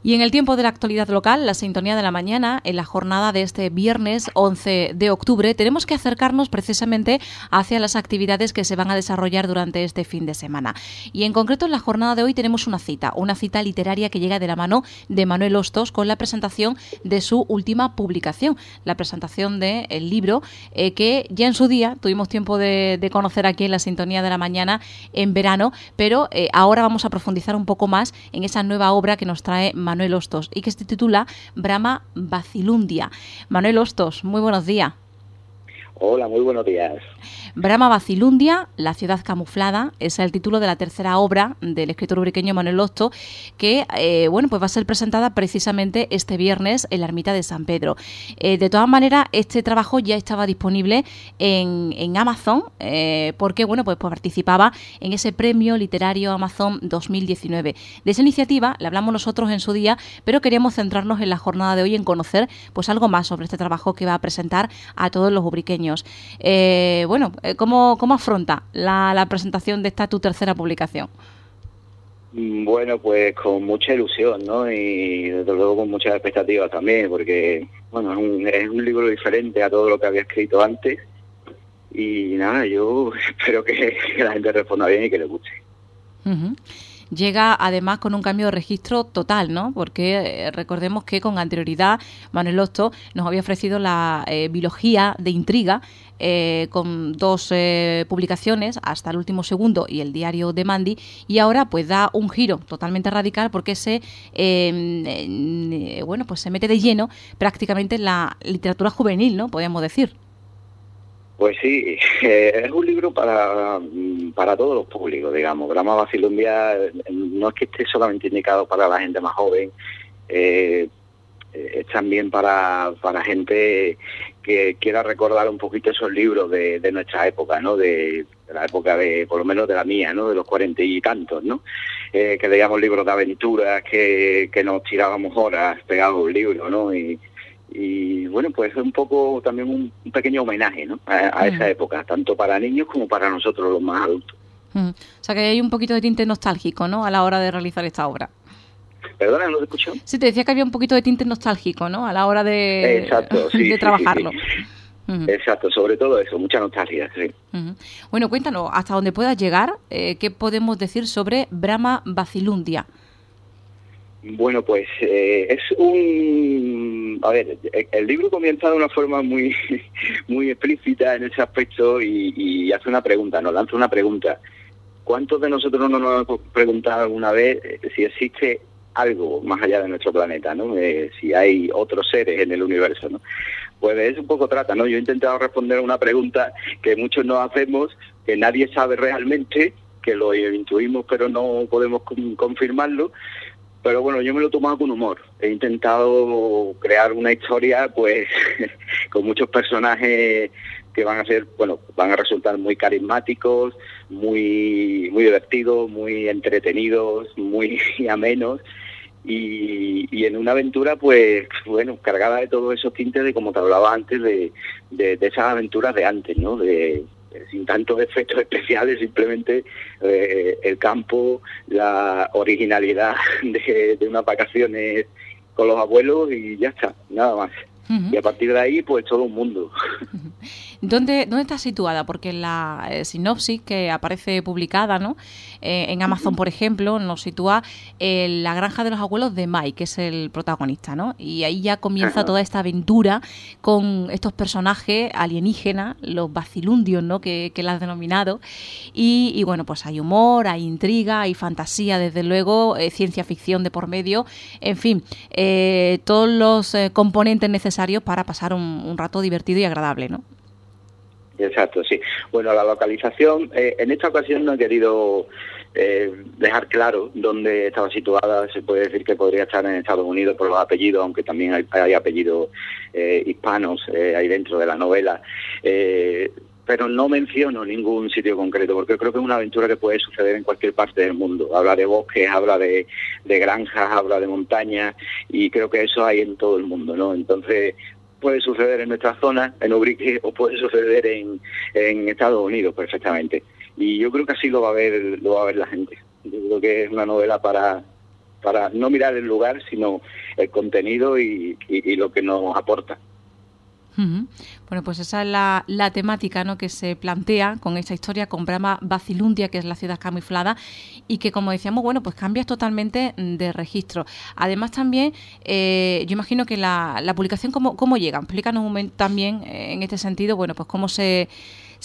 Y en el tiempo de la actualidad local, la sintonía de la mañana, en la jornada de este viernes 11 de octubre, tenemos que acercarnos precisamente hacia las actividades que se van a desarrollar durante este fin de semana. Y en concreto en la jornada de hoy tenemos una cita, una cita literaria que llega de la mano de Manuel Hostos con la presentación de su última publicación, la presentación del libro eh, que ya en su día tuvimos tiempo de, conocer aquí en la sintonía de la mañana en verano, pero eh, ahora vamos a profundizar un poco más en esa nueva obra que nos trae Manuel Hostos y que se titula Brahma Bacilundia. Manuel Hostos, muy buenos días. Hola, muy buenos días. Brahma Bacilundia, La ciudad camuflada, es el título de la tercera obra del escritor ubriqueño Manuel Osto, que eh, bueno, pues va a ser presentada precisamente este viernes en la ermita de San Pedro. Eh, de todas maneras, este trabajo ya estaba disponible en, Amazon, eh, porque bueno, pues, pues, participaba en ese premio literario Amazon 2019. De esa iniciativa la hablamos nosotros en su día, pero queríamos centrarnos en la jornada de hoy en conocer pues algo más sobre este trabajo que va a presentar a todos los ubriqueños. bueno, ¿Cómo, cómo afronta la, presentación de esta tu tercera publicación? Mm, bueno, pues con mucha ilusión, ¿no? Y desde luego con muchas expectativas también, porque, bueno, es un, es un libro diferente a todo lo que había escrito antes. Y nada, yo espero que, la gente responda bien y que le guste llega además con un cambio de registro total, ¿no? Porque eh, recordemos que con anterioridad Manuel Osto nos había ofrecido la eh, biología de intriga eh, con dos publicaciones hasta el último segundo y el diario de Mandy y ahora pues da un giro totalmente radical porque se em, bueno pues se mete de lleno prácticamente en la literatura juvenil, ¿no? Podríamos decir. Pues sí, es un libro para, para todos los públicos, digamos. Brahma Bacilundia no es que esté solamente indicado para la gente más joven, eh, es también para, para gente que quiera recordar un poquito esos libros de, nuestra época, ¿no? De, la época de, por lo menos de la mía, ¿no? De los cuarenta y tantos, ¿no? Eh, que leíamos libros de aventuras, que, que nos tirábamos horas pegados un libro, ¿no? Y, y bueno, pues es un poco también un, pequeño homenaje ¿no? a, esa mm. época, tanto para niños como para nosotros los más adultos. Mm. O sea que hay un poquito de tinte nostálgico ¿no? a la hora de realizar esta obra. Perdona, ¿no te escucho? Sí, te decía que había un poquito de tinte nostálgico ¿no? a la hora de, Exacto, de trabajarlo. Exacto, sobre todo eso, mucha nostalgia, sí. Bueno, cuéntanos, hasta dónde puedas llegar, eh, ¿qué podemos decir sobre Brahma Bacilundia? Bueno, pues eh, es un... A ver, el libro comienza de una forma muy, muy explícita en ese aspecto y, hace una pregunta, nos lanza una pregunta. ¿Cuántos de nosotros no nos hemos preguntado alguna vez eh, si existe algo más allá de nuestro planeta, ¿no? Eh, si hay otros seres en el universo, ¿no? Pues de eso un poco trata, ¿no? Yo he intentado responder a una pregunta que muchos nos hacemos, que nadie sabe realmente, que lo intuimos pero no podemos confirmarlo, pero bueno, yo me lo he tomado con humor. He intentado crear una historia, pues, con muchos personajes que van a ser, bueno, van a resultar muy carismáticos, muy, muy divertidos, muy entretenidos, muy amenos. Y, y, en una aventura, pues, bueno, cargada de todos esos tintes de, como te hablaba antes, de, de, de esas aventuras de antes, ¿no? De, sin tantos efectos especiales, simplemente eh, el campo, la originalidad de, de unas vacaciones con los abuelos y ya está, nada más. Y a partir de ahí, pues todo un mundo. ¿Dónde, ¿Dónde está situada? Porque la eh, sinopsis que aparece publicada ¿no? Eh, en Amazon, por ejemplo, nos sitúa en la granja de los abuelos de Mike, que es el protagonista, ¿no? Y ahí ya comienza toda esta aventura con estos personajes alienígenas, los bacilundios, ¿no? Que, que la has denominado. Y, bueno, pues hay humor, hay intriga, hay fantasía, desde luego, eh, ciencia ficción de por medio, en fin, todos los componentes necesarios para pasar un, rato divertido y agradable, ¿no? Exacto, sí. Bueno, la localización, eh, en esta ocasión no he querido eh, dejar claro dónde estaba situada. Se puede decir que podría estar en Estados Unidos por los apellidos, aunque también hay, apellidos eh, hispanos ahí dentro de la novela. Pero no menciono ningún sitio concreto, porque creo que es una aventura que puede suceder en cualquier parte del mundo. Habla de bosques, habla de, granjas, habla de montañas, y creo que eso hay en todo el mundo, ¿no? Entonces, puede suceder en nuestra zona, en Ubrique, o puede suceder en, en Estados Unidos perfectamente. Y yo creo que así lo va a ver, lo va a ver la gente. Yo creo que es una novela para, para no mirar el lugar, sino el contenido y lo que nos aporta. Bueno, pues esa es la, temática ¿no? que se plantea con esta historia, con Brahma Bacilundia, que es la ciudad camuflada, y que, como decíamos, bueno, pues cambia totalmente de registro. Además, también, eh, yo imagino que la, publicación, ¿cómo, ¿cómo llega? Explícanos también eh, en este sentido, bueno, pues cómo se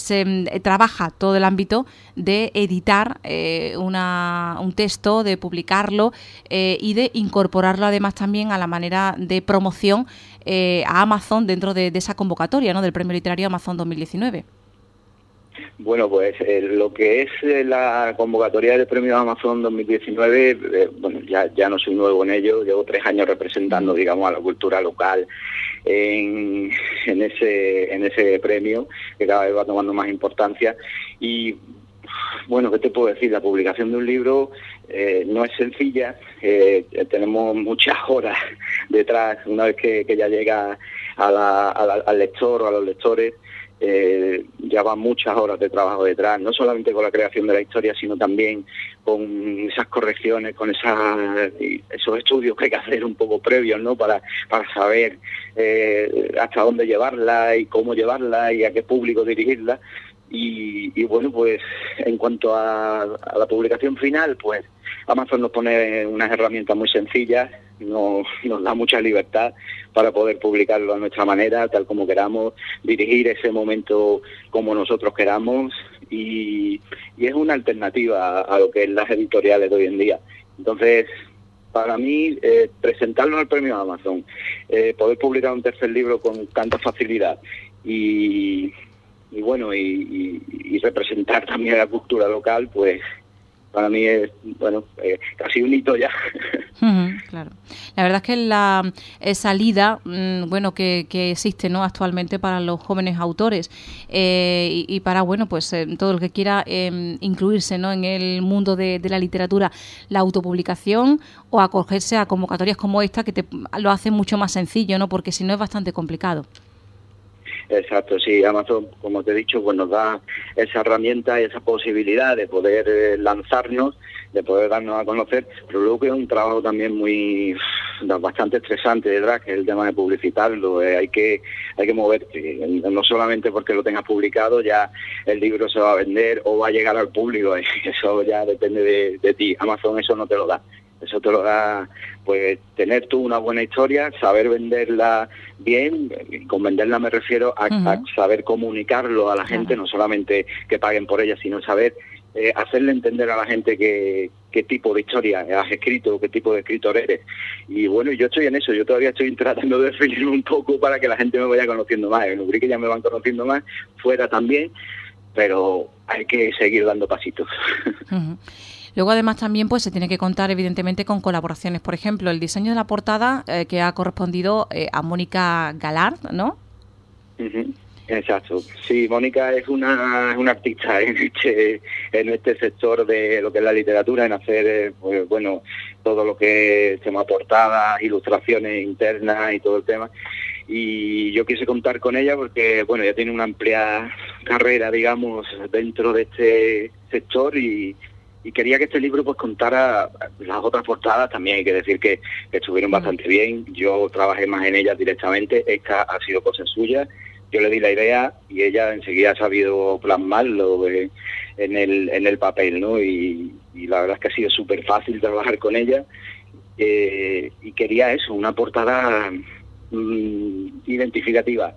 eh, trabaja todo el ámbito de editar eh, un texto, de publicarlo eh, y de incorporarlo además también a la manera de promoción a Amazon dentro de, esa convocatoria ¿no? del Premio Literario Amazon 2019. Bueno, pues lo que es la convocatoria del Premio Amazon 2019, bueno, ya, ya no soy nuevo en ello, llevo tres años representando, digamos, a la cultura local en, en, ese, en ese premio, que cada vez va tomando más importancia. Y bueno, ¿qué te puedo decir? La publicación de un libro eh, no es sencilla, eh, tenemos muchas horas detrás, una vez que, ya llega al lector o a los lectores, eh, ya van muchas horas de trabajo detrás, no solamente con la creación de la historia, sino también con esas correcciones, con esas, esos estudios que hay que hacer un poco previos, ¿no? Para, para saber eh, hasta dónde llevarla y cómo llevarla y a qué público dirigirla. Y, bueno, pues en cuanto a, la publicación final, pues Amazon nos pone unas herramientas muy sencillas, nos, nos da mucha libertad para poder publicarlo a nuestra manera, tal como queramos, dirigir ese momento como nosotros queramos y, es una alternativa a, lo que es las editoriales de hoy en día. Entonces, para mí, eh, presentarlo al premio Amazon, eh, poder publicar un tercer libro con tanta facilidad y, y bueno, y, representar también la cultura local, pues para mí es, bueno, eh, casi un hito ya. claro. La verdad es que la eh, salida, mm, bueno, que, existe, ¿no? Actualmente para los jóvenes autores eh, y, para, bueno, pues todo el que quiera em, incluirse, ¿no? En el mundo de, de, la literatura, la autopublicación o acogerse a convocatorias como esta que te lo hace mucho más sencillo, ¿no? Porque si no es bastante complicado. Exacto, sí, Amazon, como te he dicho, pues nos da esa herramienta y esa posibilidad de poder eh, lanzarnos, de poder darnos a conocer, pero luego que es un trabajo también muy bastante estresante detrás, que es el tema de publicitarlo, eh, hay que hay que moverte, no solamente porque lo tengas publicado ya el libro se va a vender o va a llegar al público, eso ya depende de ti, Amazon eso no te lo da eso te lo da, pues, tener tú una buena historia, saber venderla bien, con venderla me refiero a, saber comunicarlo a la gente, no solamente que paguen por ella, sino saber eh, hacerle entender a la gente que, qué tipo de historia has escrito, qué tipo de escritor eres. Y bueno, yo estoy en eso, yo todavía estoy tratando de definirme un poco para que la gente me vaya conociendo más. En que ya me van conociendo más, fuera también, pero hay que seguir dando pasitos. Luego, además, también pues se tiene que contar, evidentemente, con colaboraciones. Por ejemplo, el diseño de la portada eh, que ha correspondido eh, a Mónica Galard, ¿no? Exacto. Sí, Mónica es una, una artista en este, en este sector de lo que es la literatura, en hacer, eh, pues, bueno, todo lo que tema portadas, ilustraciones internas y todo el tema. Y yo quise contar con ella porque, bueno, ella tiene una amplia carrera, digamos, dentro de este sector y, y quería que este libro pues contara las otras portadas, también hay que decir que, estuvieron bastante bien, yo trabajé más en ellas directamente, esta ha sido cosa suya, yo le di la idea y ella enseguida ha sabido plasmarlo en, el, en el papel, ¿no? Y, la verdad es que ha sido súper fácil trabajar con ella. Eh, y quería eso, una portada mm, identificativa.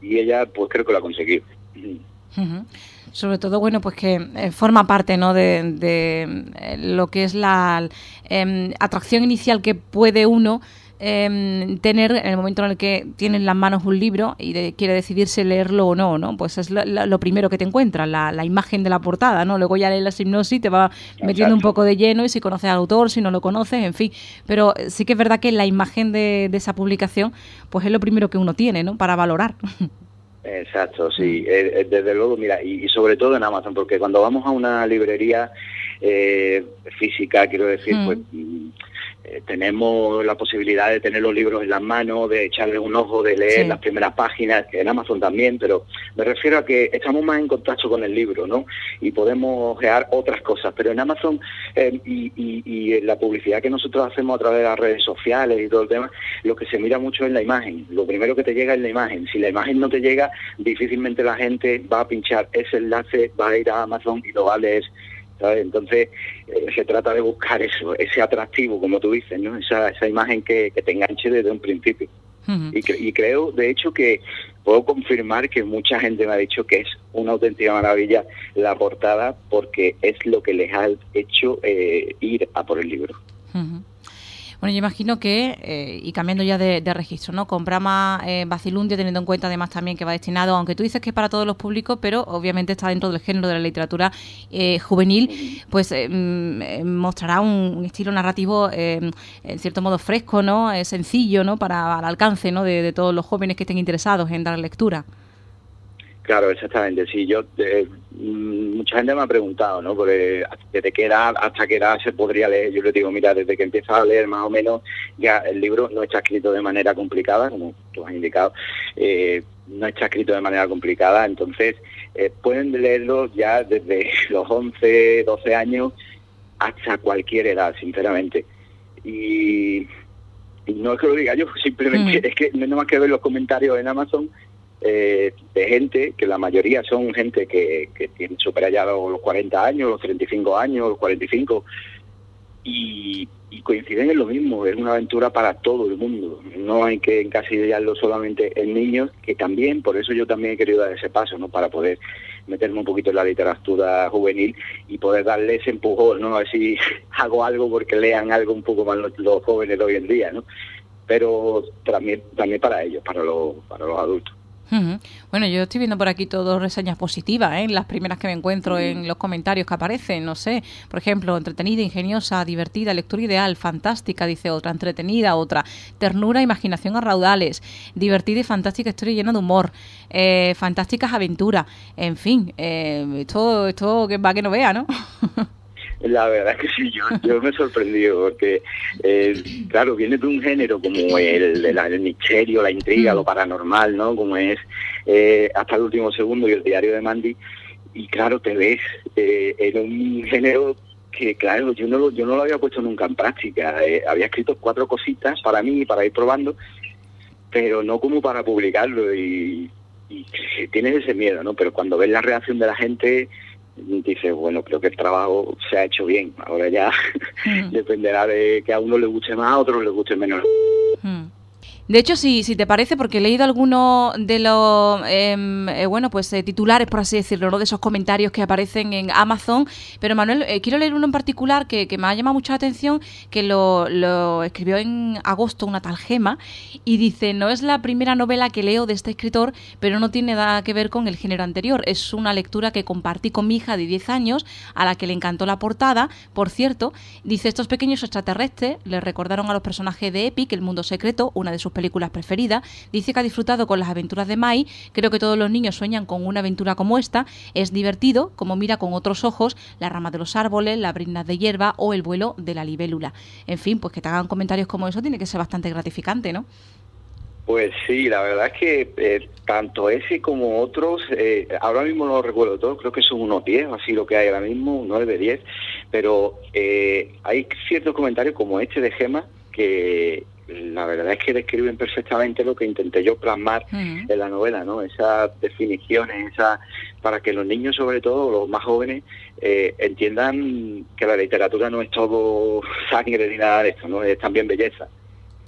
Y ella pues creo que lo ha conseguido. Sobre todo, bueno, pues que eh, forma parte ¿no? de, eh, lo que es la em, atracción inicial que puede uno em, tener en el momento en el que tiene en las manos un libro y quiere decidirse leerlo o no, ¿no? Pues es lo, primero que te encuentras, la, imagen de la portada, ¿no? Luego ya lees la hipnosis, te va metiendo un poco de lleno y si conoces al autor, si no lo conoces, en fin. Pero sí que es verdad que la imagen de, de esa publicación, pues es lo primero que uno tiene, ¿no? Para valorar. Exacto, sí, mm. eh, eh, desde luego, mira, y, sobre todo en Amazon, porque cuando vamos a una librería eh, física, quiero decir, mm. pues eh, tenemos la posibilidad de tener los libros en las manos, de echarle un ojo, de leer las primeras páginas, en Amazon también, pero me refiero a que estamos más en contacto con el libro, ¿no? Y podemos crear otras cosas, pero en Amazon eh, y, y, en la publicidad que nosotros hacemos a través de las redes sociales y todo el tema, lo que se mira mucho es la imagen. Lo primero que te llega es la imagen. Si la imagen no te llega, difícilmente la gente va a pinchar ese enlace, va a ir a Amazon y lo va a leer entonces eh, se trata de buscar eso, ese atractivo, como tú dices, ¿no? Esa, esa imagen que, te enganche desde un principio. y, creo, de hecho, que puedo confirmar que mucha gente me ha dicho que es una auténtica maravilla la portada porque es lo que les ha hecho eh, ir a por el libro. Bueno, yo imagino que, eh, y cambiando ya de, registro, ¿no? Comprama eh, Bacilundia, teniendo en cuenta además también que va destinado, aunque tú dices que es para todos los públicos, pero obviamente está dentro del género de la literatura eh, juvenil, pues eh, mm, mostrará un, estilo narrativo en cierto modo fresco, ¿no? sencillo, ¿no? Para el alcance, ¿no? De, de todos los jóvenes que estén interesados en dar lectura. Claro, exactamente. Sí, yo mm, mucha gente me ha preguntado, ¿no? Porque desde qué edad hasta qué edad se podría leer. Yo le digo, mira, desde que empiezas a leer más o menos, ya el libro no está escrito de manera complicada, como tú has indicado, eh, no está escrito de manera complicada, entonces eh, pueden leerlo ya desde los 11, 12 años hasta cualquier edad, sinceramente. Y, no es que lo diga yo, simplemente mm. es que no más que ver los comentarios en Amazon eh, de gente, que la mayoría son gente que, que tiene, supera los 40 años, los 35 años, los 45, y, y coinciden en lo mismo, es una aventura para todo el mundo, no hay que encasillarlo solamente en niños, que también, por eso yo también he querido dar ese paso, ¿no? Para poder meterme un poquito en la literatura juvenil y poder darle ese empujón, ¿no? A ver si hago algo porque lean algo un poco más los, los jóvenes de hoy en día, ¿no? Pero también, también para ellos, para los, para los adultos. Bueno, yo estoy viendo por aquí todas reseñas positivas, ¿eh? las primeras que me encuentro en los comentarios que aparecen, no sé, por ejemplo, entretenida, ingeniosa, divertida, lectura ideal, fantástica, dice otra, entretenida, otra, ternura, imaginación a raudales, divertida y fantástica historia llena de humor, eh, fantásticas aventuras, en fin, eh, esto, esto que va que no vea, ¿no? La verdad es que sí, yo, yo me he sorprendido porque, eh, claro, viene de un género como el, el, misterio, la intriga, lo mm. paranormal, ¿no? Como es eh, Hasta el último segundo y el diario de Mandy. Y claro, te ves eh, en un género que, claro, yo no, lo, yo no lo había puesto nunca en práctica. había escrito cuatro cositas para mí, para ir probando, pero no como para publicarlo. Y, y tienes ese miedo, ¿no? Pero cuando ves la reacción de la gente dice, bueno, creo que el trabajo se ha hecho bien. Ahora ya dependerá de que a uno le guste más, a otro le guste menos. De hecho, si, si te parece, porque he leído algunos de los, em, eh, bueno, pues eh, titulares, por así decirlo, ¿no? de esos comentarios que aparecen en Amazon, pero Manuel, eh, quiero leer uno en particular que, que, me ha llamado mucho la atención, que lo, lo, escribió en agosto una tal Gema, y dice, no es la primera novela que leo de este escritor, pero no tiene nada que ver con el género anterior, es una lectura que compartí con mi hija de 10 años, a la que le encantó la portada, por cierto, dice, estos pequeños extraterrestres le recordaron a los personajes de Epic, El Mundo Secreto, una de sus películas preferidas. Dice que ha disfrutado con las aventuras de Mai. Creo que todos los niños sueñan con una aventura como esta. Es divertido, como mira con otros ojos la rama de los árboles, la brina de hierba o el vuelo de la libélula. En fin, pues que te hagan comentarios como eso tiene que ser bastante gratificante, ¿no? Pues sí, la verdad es que eh, tanto ese como otros, eh, ahora mismo no lo recuerdo todo, creo que son unos 10, así lo que hay ahora mismo, 9, 10, pero eh, hay ciertos comentarios como este de Gema que, la verdad es que describen perfectamente lo que intenté yo plasmar en la novela, ¿no? Esas definiciones, esa, para que los niños, sobre todo los más jóvenes, eh, entiendan que la literatura no es todo sangre ni nada de esto, ¿no? Es también belleza.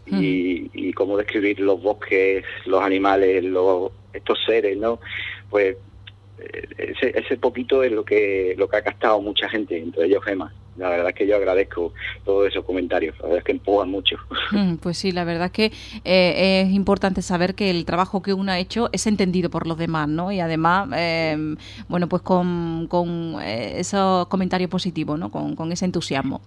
y, y cómo describir los bosques, los animales, los, estos seres, ¿no? Pues eh, ese, ese poquito es lo que lo que ha gastado mucha gente, entre ellos Gemma la verdad es que yo agradezco todos esos comentarios, la verdad es que empujan mucho. Mm, pues sí, la verdad es que eh, es importante saber que el trabajo que uno ha hecho es entendido por los demás, ¿no? Y además, em, bueno, pues con, con eh, esos comentarios positivos, ¿no? Con, ese entusiasmo.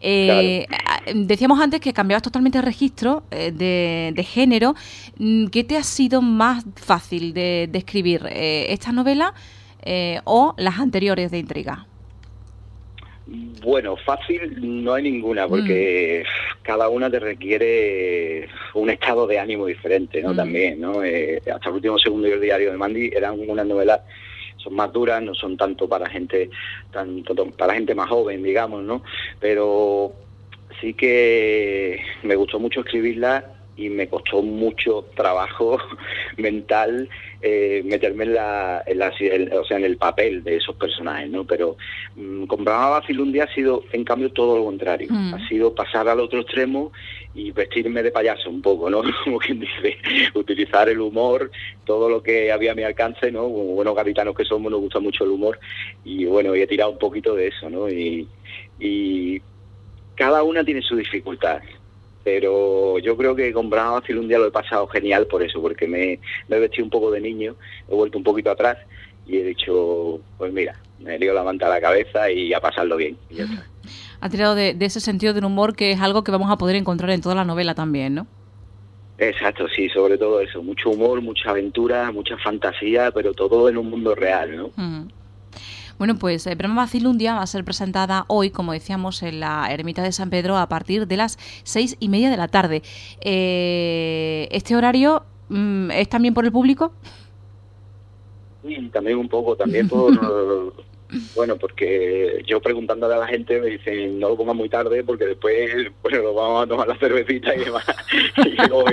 Eh, decíamos antes que cambiabas totalmente el registro de, de, género. Mm, ¿Qué te ha sido más fácil de, de escribir? ¿Esta novela o las anteriores de intriga? Bueno, fácil no hay ninguna, porque mm. cada una te requiere un estado de ánimo diferente, ¿no? Mm. También, ¿no? Eh, hasta el último segundo y el diario de Mandy eran unas novelas son más duras, no son tanto para gente tanto para gente más joven, digamos, ¿no? Pero sí que me gustó mucho escribirla y me costó mucho trabajo mental eh, meterme en la, o sea, en el papel de esos personajes, ¿no? Pero mmm, con Brahma un día ha sido, en cambio, todo lo contrario. Mm. Ha sido pasar al otro extremo y vestirme de payaso un poco, ¿no? Como quien dice, utilizar el humor, todo lo que había a mi alcance, ¿no? Como buenos capitanos que somos, nos gusta mucho el humor y bueno, y he tirado un poquito de eso, ¿no? Y, y cada una tiene su dificultad pero yo creo que con Brown un día lo he pasado genial por eso, porque me, he vestido un poco de niño, he vuelto un poquito atrás y he dicho, pues mira, me he la manta a la cabeza y a pasarlo bien. Ha tirado de, ese sentido del humor que es algo que vamos a poder encontrar en toda la novela también, ¿no? Exacto, sí, sobre todo eso, mucho humor, mucha aventura, mucha fantasía, pero todo en un mundo real, ¿no? Bueno, pues eh, Brahma Bacilundia va a ser presentada hoy, como decíamos, en la Ermita de San Pedro a partir de las seis y media de la tarde. Eh, ¿Este horario mm, es también por el público? Sí, también un poco, también por Bueno, porque yo preguntándole a la gente me dicen no lo pongan muy tarde porque después bueno lo vamos a tomar la cervecita y demás. y luego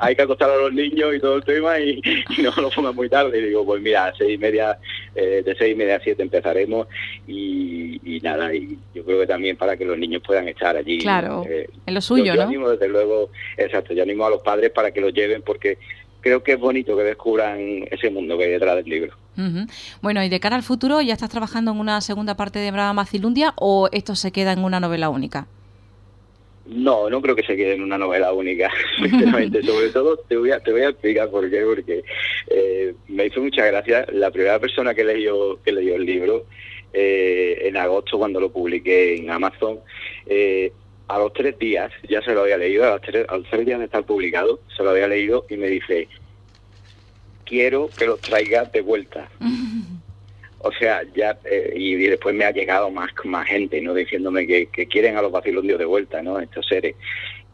hay que acostar a los niños y todo el tema y, no lo pongan muy tarde. Y digo, pues mira, a seis y media, eh, de seis y media a siete empezaremos y, nada, y yo creo que también para que los niños puedan estar allí. Claro, eh, en lo suyo, yo, animo desde luego, exacto, yo animo a los padres para que los lleven porque creo que es bonito que descubran ese mundo que hay detrás del libro. Bueno, y de cara al futuro, ¿ya estás trabajando en una segunda parte de Brava Macilundia o esto se queda en una novela única? No, no creo que se quede en una novela única, sinceramente. Sobre todo te voy a, te voy a explicar por qué, porque eh, me hizo mucha gracia. La primera persona que leyó, que leyó el libro eh, en agosto, cuando lo publiqué en Amazon, eh, a los tres días ya se lo había leído, a los, tres, a los tres días de estar publicado, se lo había leído y me dice, quiero que los traigas de vuelta. o sea, ya, eh, y, después me ha llegado más, más gente, ¿no? Diciéndome que, quieren a los vacilondios de vuelta, ¿no? Estos seres.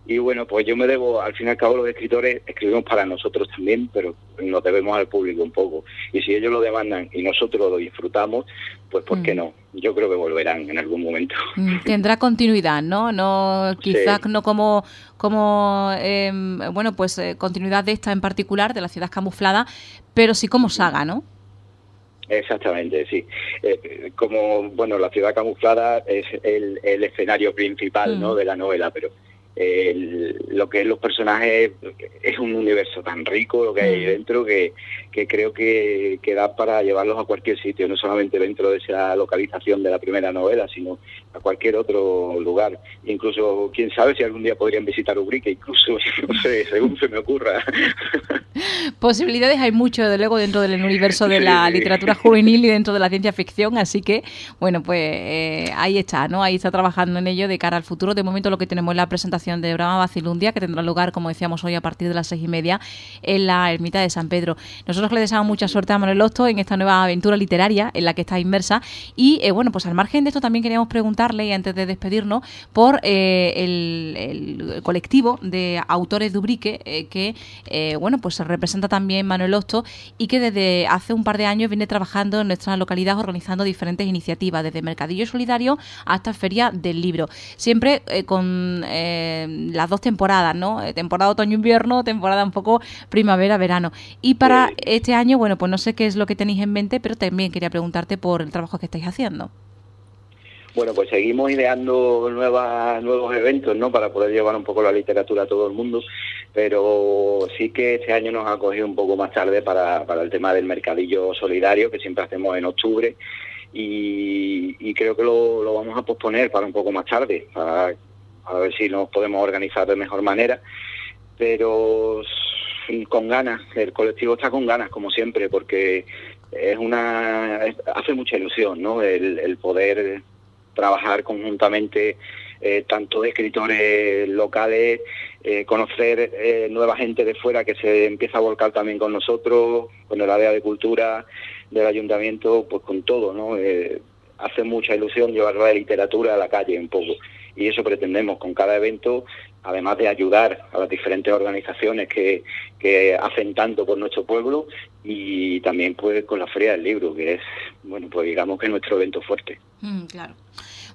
Y bueno, pues yo me debo, al fin y al cabo los escritores escribimos para nosotros también, pero nos debemos al público un poco. Y si ellos lo demandan y nosotros lo disfrutamos, pues ¿por qué mm. no? Yo creo que volverán en algún momento. Mm, tendrá continuidad, ¿no? No, quizás no como, como em, bueno, pues eh, continuidad de esta en particular, de la ciudad camuflada, pero sí como saga, ¿no? Exactamente, sí. Eh, como, bueno, la ciudad camuflada es el, el escenario principal, ¿no? Mm. De la novela, pero lo que es los personajes es un universo tan rico lo que hay mm. dentro que, que creo que, que, da para llevarlos a cualquier sitio, no solamente dentro de esa localización de la primera novela, sino a cualquier otro lugar. Incluso, quién sabe si algún día podrían visitar Ubrique, incluso, no sé, según se me ocurra. Posibilidades hay mucho, desde luego, dentro del universo de la literatura juvenil y dentro de la ciencia ficción, así que, bueno, pues eh, ahí está, ¿no? Ahí está trabajando en ello de cara al futuro. De momento lo que tenemos es la presentación de Brahma Bacilundia, que tendrá lugar, como decíamos hoy, a partir de las seis y media en la ermita de San Pedro. Nosotros le deseamos mucha suerte a Manuel Osto en esta nueva aventura literaria en la que está inmersa. Y eh, bueno, pues al margen de esto también queríamos preguntarle, y antes de despedirnos, por eh, el, colectivo de autores de Ubrique, eh, que bueno, pues se representa también Manuel Osto y que desde hace un par de años viene trabajando en nuestra localidad organizando diferentes iniciativas, desde Mercadillo Solidario hasta Feria del Libro. Siempre con las dos temporadas, ¿no? Eh, temporada otoño-invierno, temporada un poco primavera-verano. Y para este año, bueno, pues no sé qué es lo que tenéis en mente, pero también quería preguntarte por el trabajo que estáis haciendo. Bueno, pues seguimos ideando nuevas, nuevos eventos, ¿no? Para poder llevar un poco la literatura a todo el mundo, pero sí que este año nos ha cogido un poco más tarde para, para el tema del mercadillo solidario, que siempre hacemos en octubre, y, creo que lo, lo, vamos a posponer para un poco más tarde, para a ver si nos podemos organizar de mejor manera, pero con ganas, el colectivo está con ganas, como siempre, porque es una hace mucha ilusión, ¿no? El, poder trabajar conjuntamente eh, tanto de escritores locales, eh, conocer eh, nueva gente de fuera que se empieza a volcar también con nosotros, con el área de cultura del ayuntamiento, pues con todo, ¿no? hace mucha ilusión llevar la literatura a la calle un poco. Y eso pretendemos con cada evento, además de ayudar a las diferentes organizaciones que, que hacen tanto por nuestro pueblo y también pues con la Feria del Libro, que es, bueno, pues digamos que nuestro evento fuerte. Mm, claro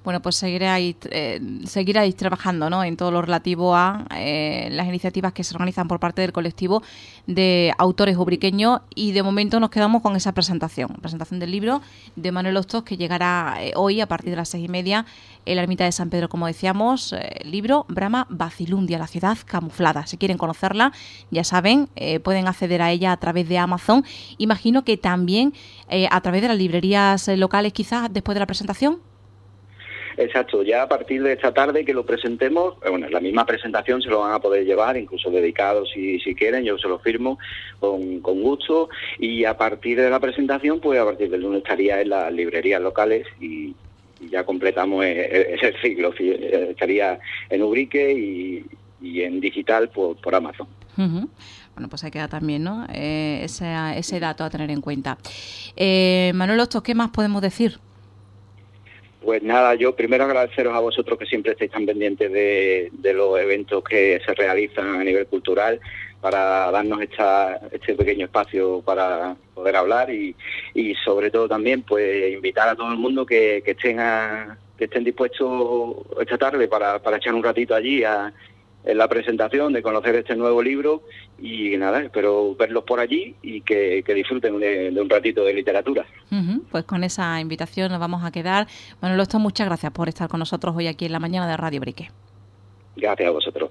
bueno, pues eh, seguiréis trabajando ¿no? en todo lo relativo a eh, las iniciativas que se organizan por parte del colectivo de autores ubriqueños y de momento nos quedamos con esa presentación, presentación del libro de Manuel Hostos que llegará eh, hoy a partir de las seis y media en la ermita de San Pedro, como decíamos, eh, libro Brahma Bacilundia, la ciudad camuflada. Si quieren conocerla, ya saben, pueden acceder a ella a través de Amazon. Imagino que también a través de las librerías locales, quizás después de la presentación. Exacto, ya a partir de esta tarde que lo presentemos, eh, bueno, la misma presentación se lo van a poder llevar, incluso dedicado si, si quieren, yo se lo firmo con, con gusto y a partir de la presentación, pues a partir del lunes estaría en las librerías locales y, ya completamos e, e, ese ciclo, eh, estaría en Ubrique y, en digital por, por Amazon. Bueno, pues ahí queda también ¿no? Eh, ese, ese dato a tener en cuenta. Eh, Manuel Hostos, ¿qué más podemos decir? Pues nada, yo primero agradeceros a vosotros que siempre estáis tan pendientes de, los eventos que se realizan a nivel cultural para darnos esta, este pequeño espacio para poder hablar y, y sobre todo también pues invitar a todo el mundo que, que estén que estén dispuestos esta tarde para, para echar un ratito allí a, en la presentación, de conocer este nuevo libro y nada, espero verlos por allí y que, disfruten de, un ratito de literatura. pues con esa invitación nos vamos a quedar. Bueno, Losto, muchas gracias por estar con nosotros hoy aquí en la mañana de Radio Brique. Gracias a vosotros.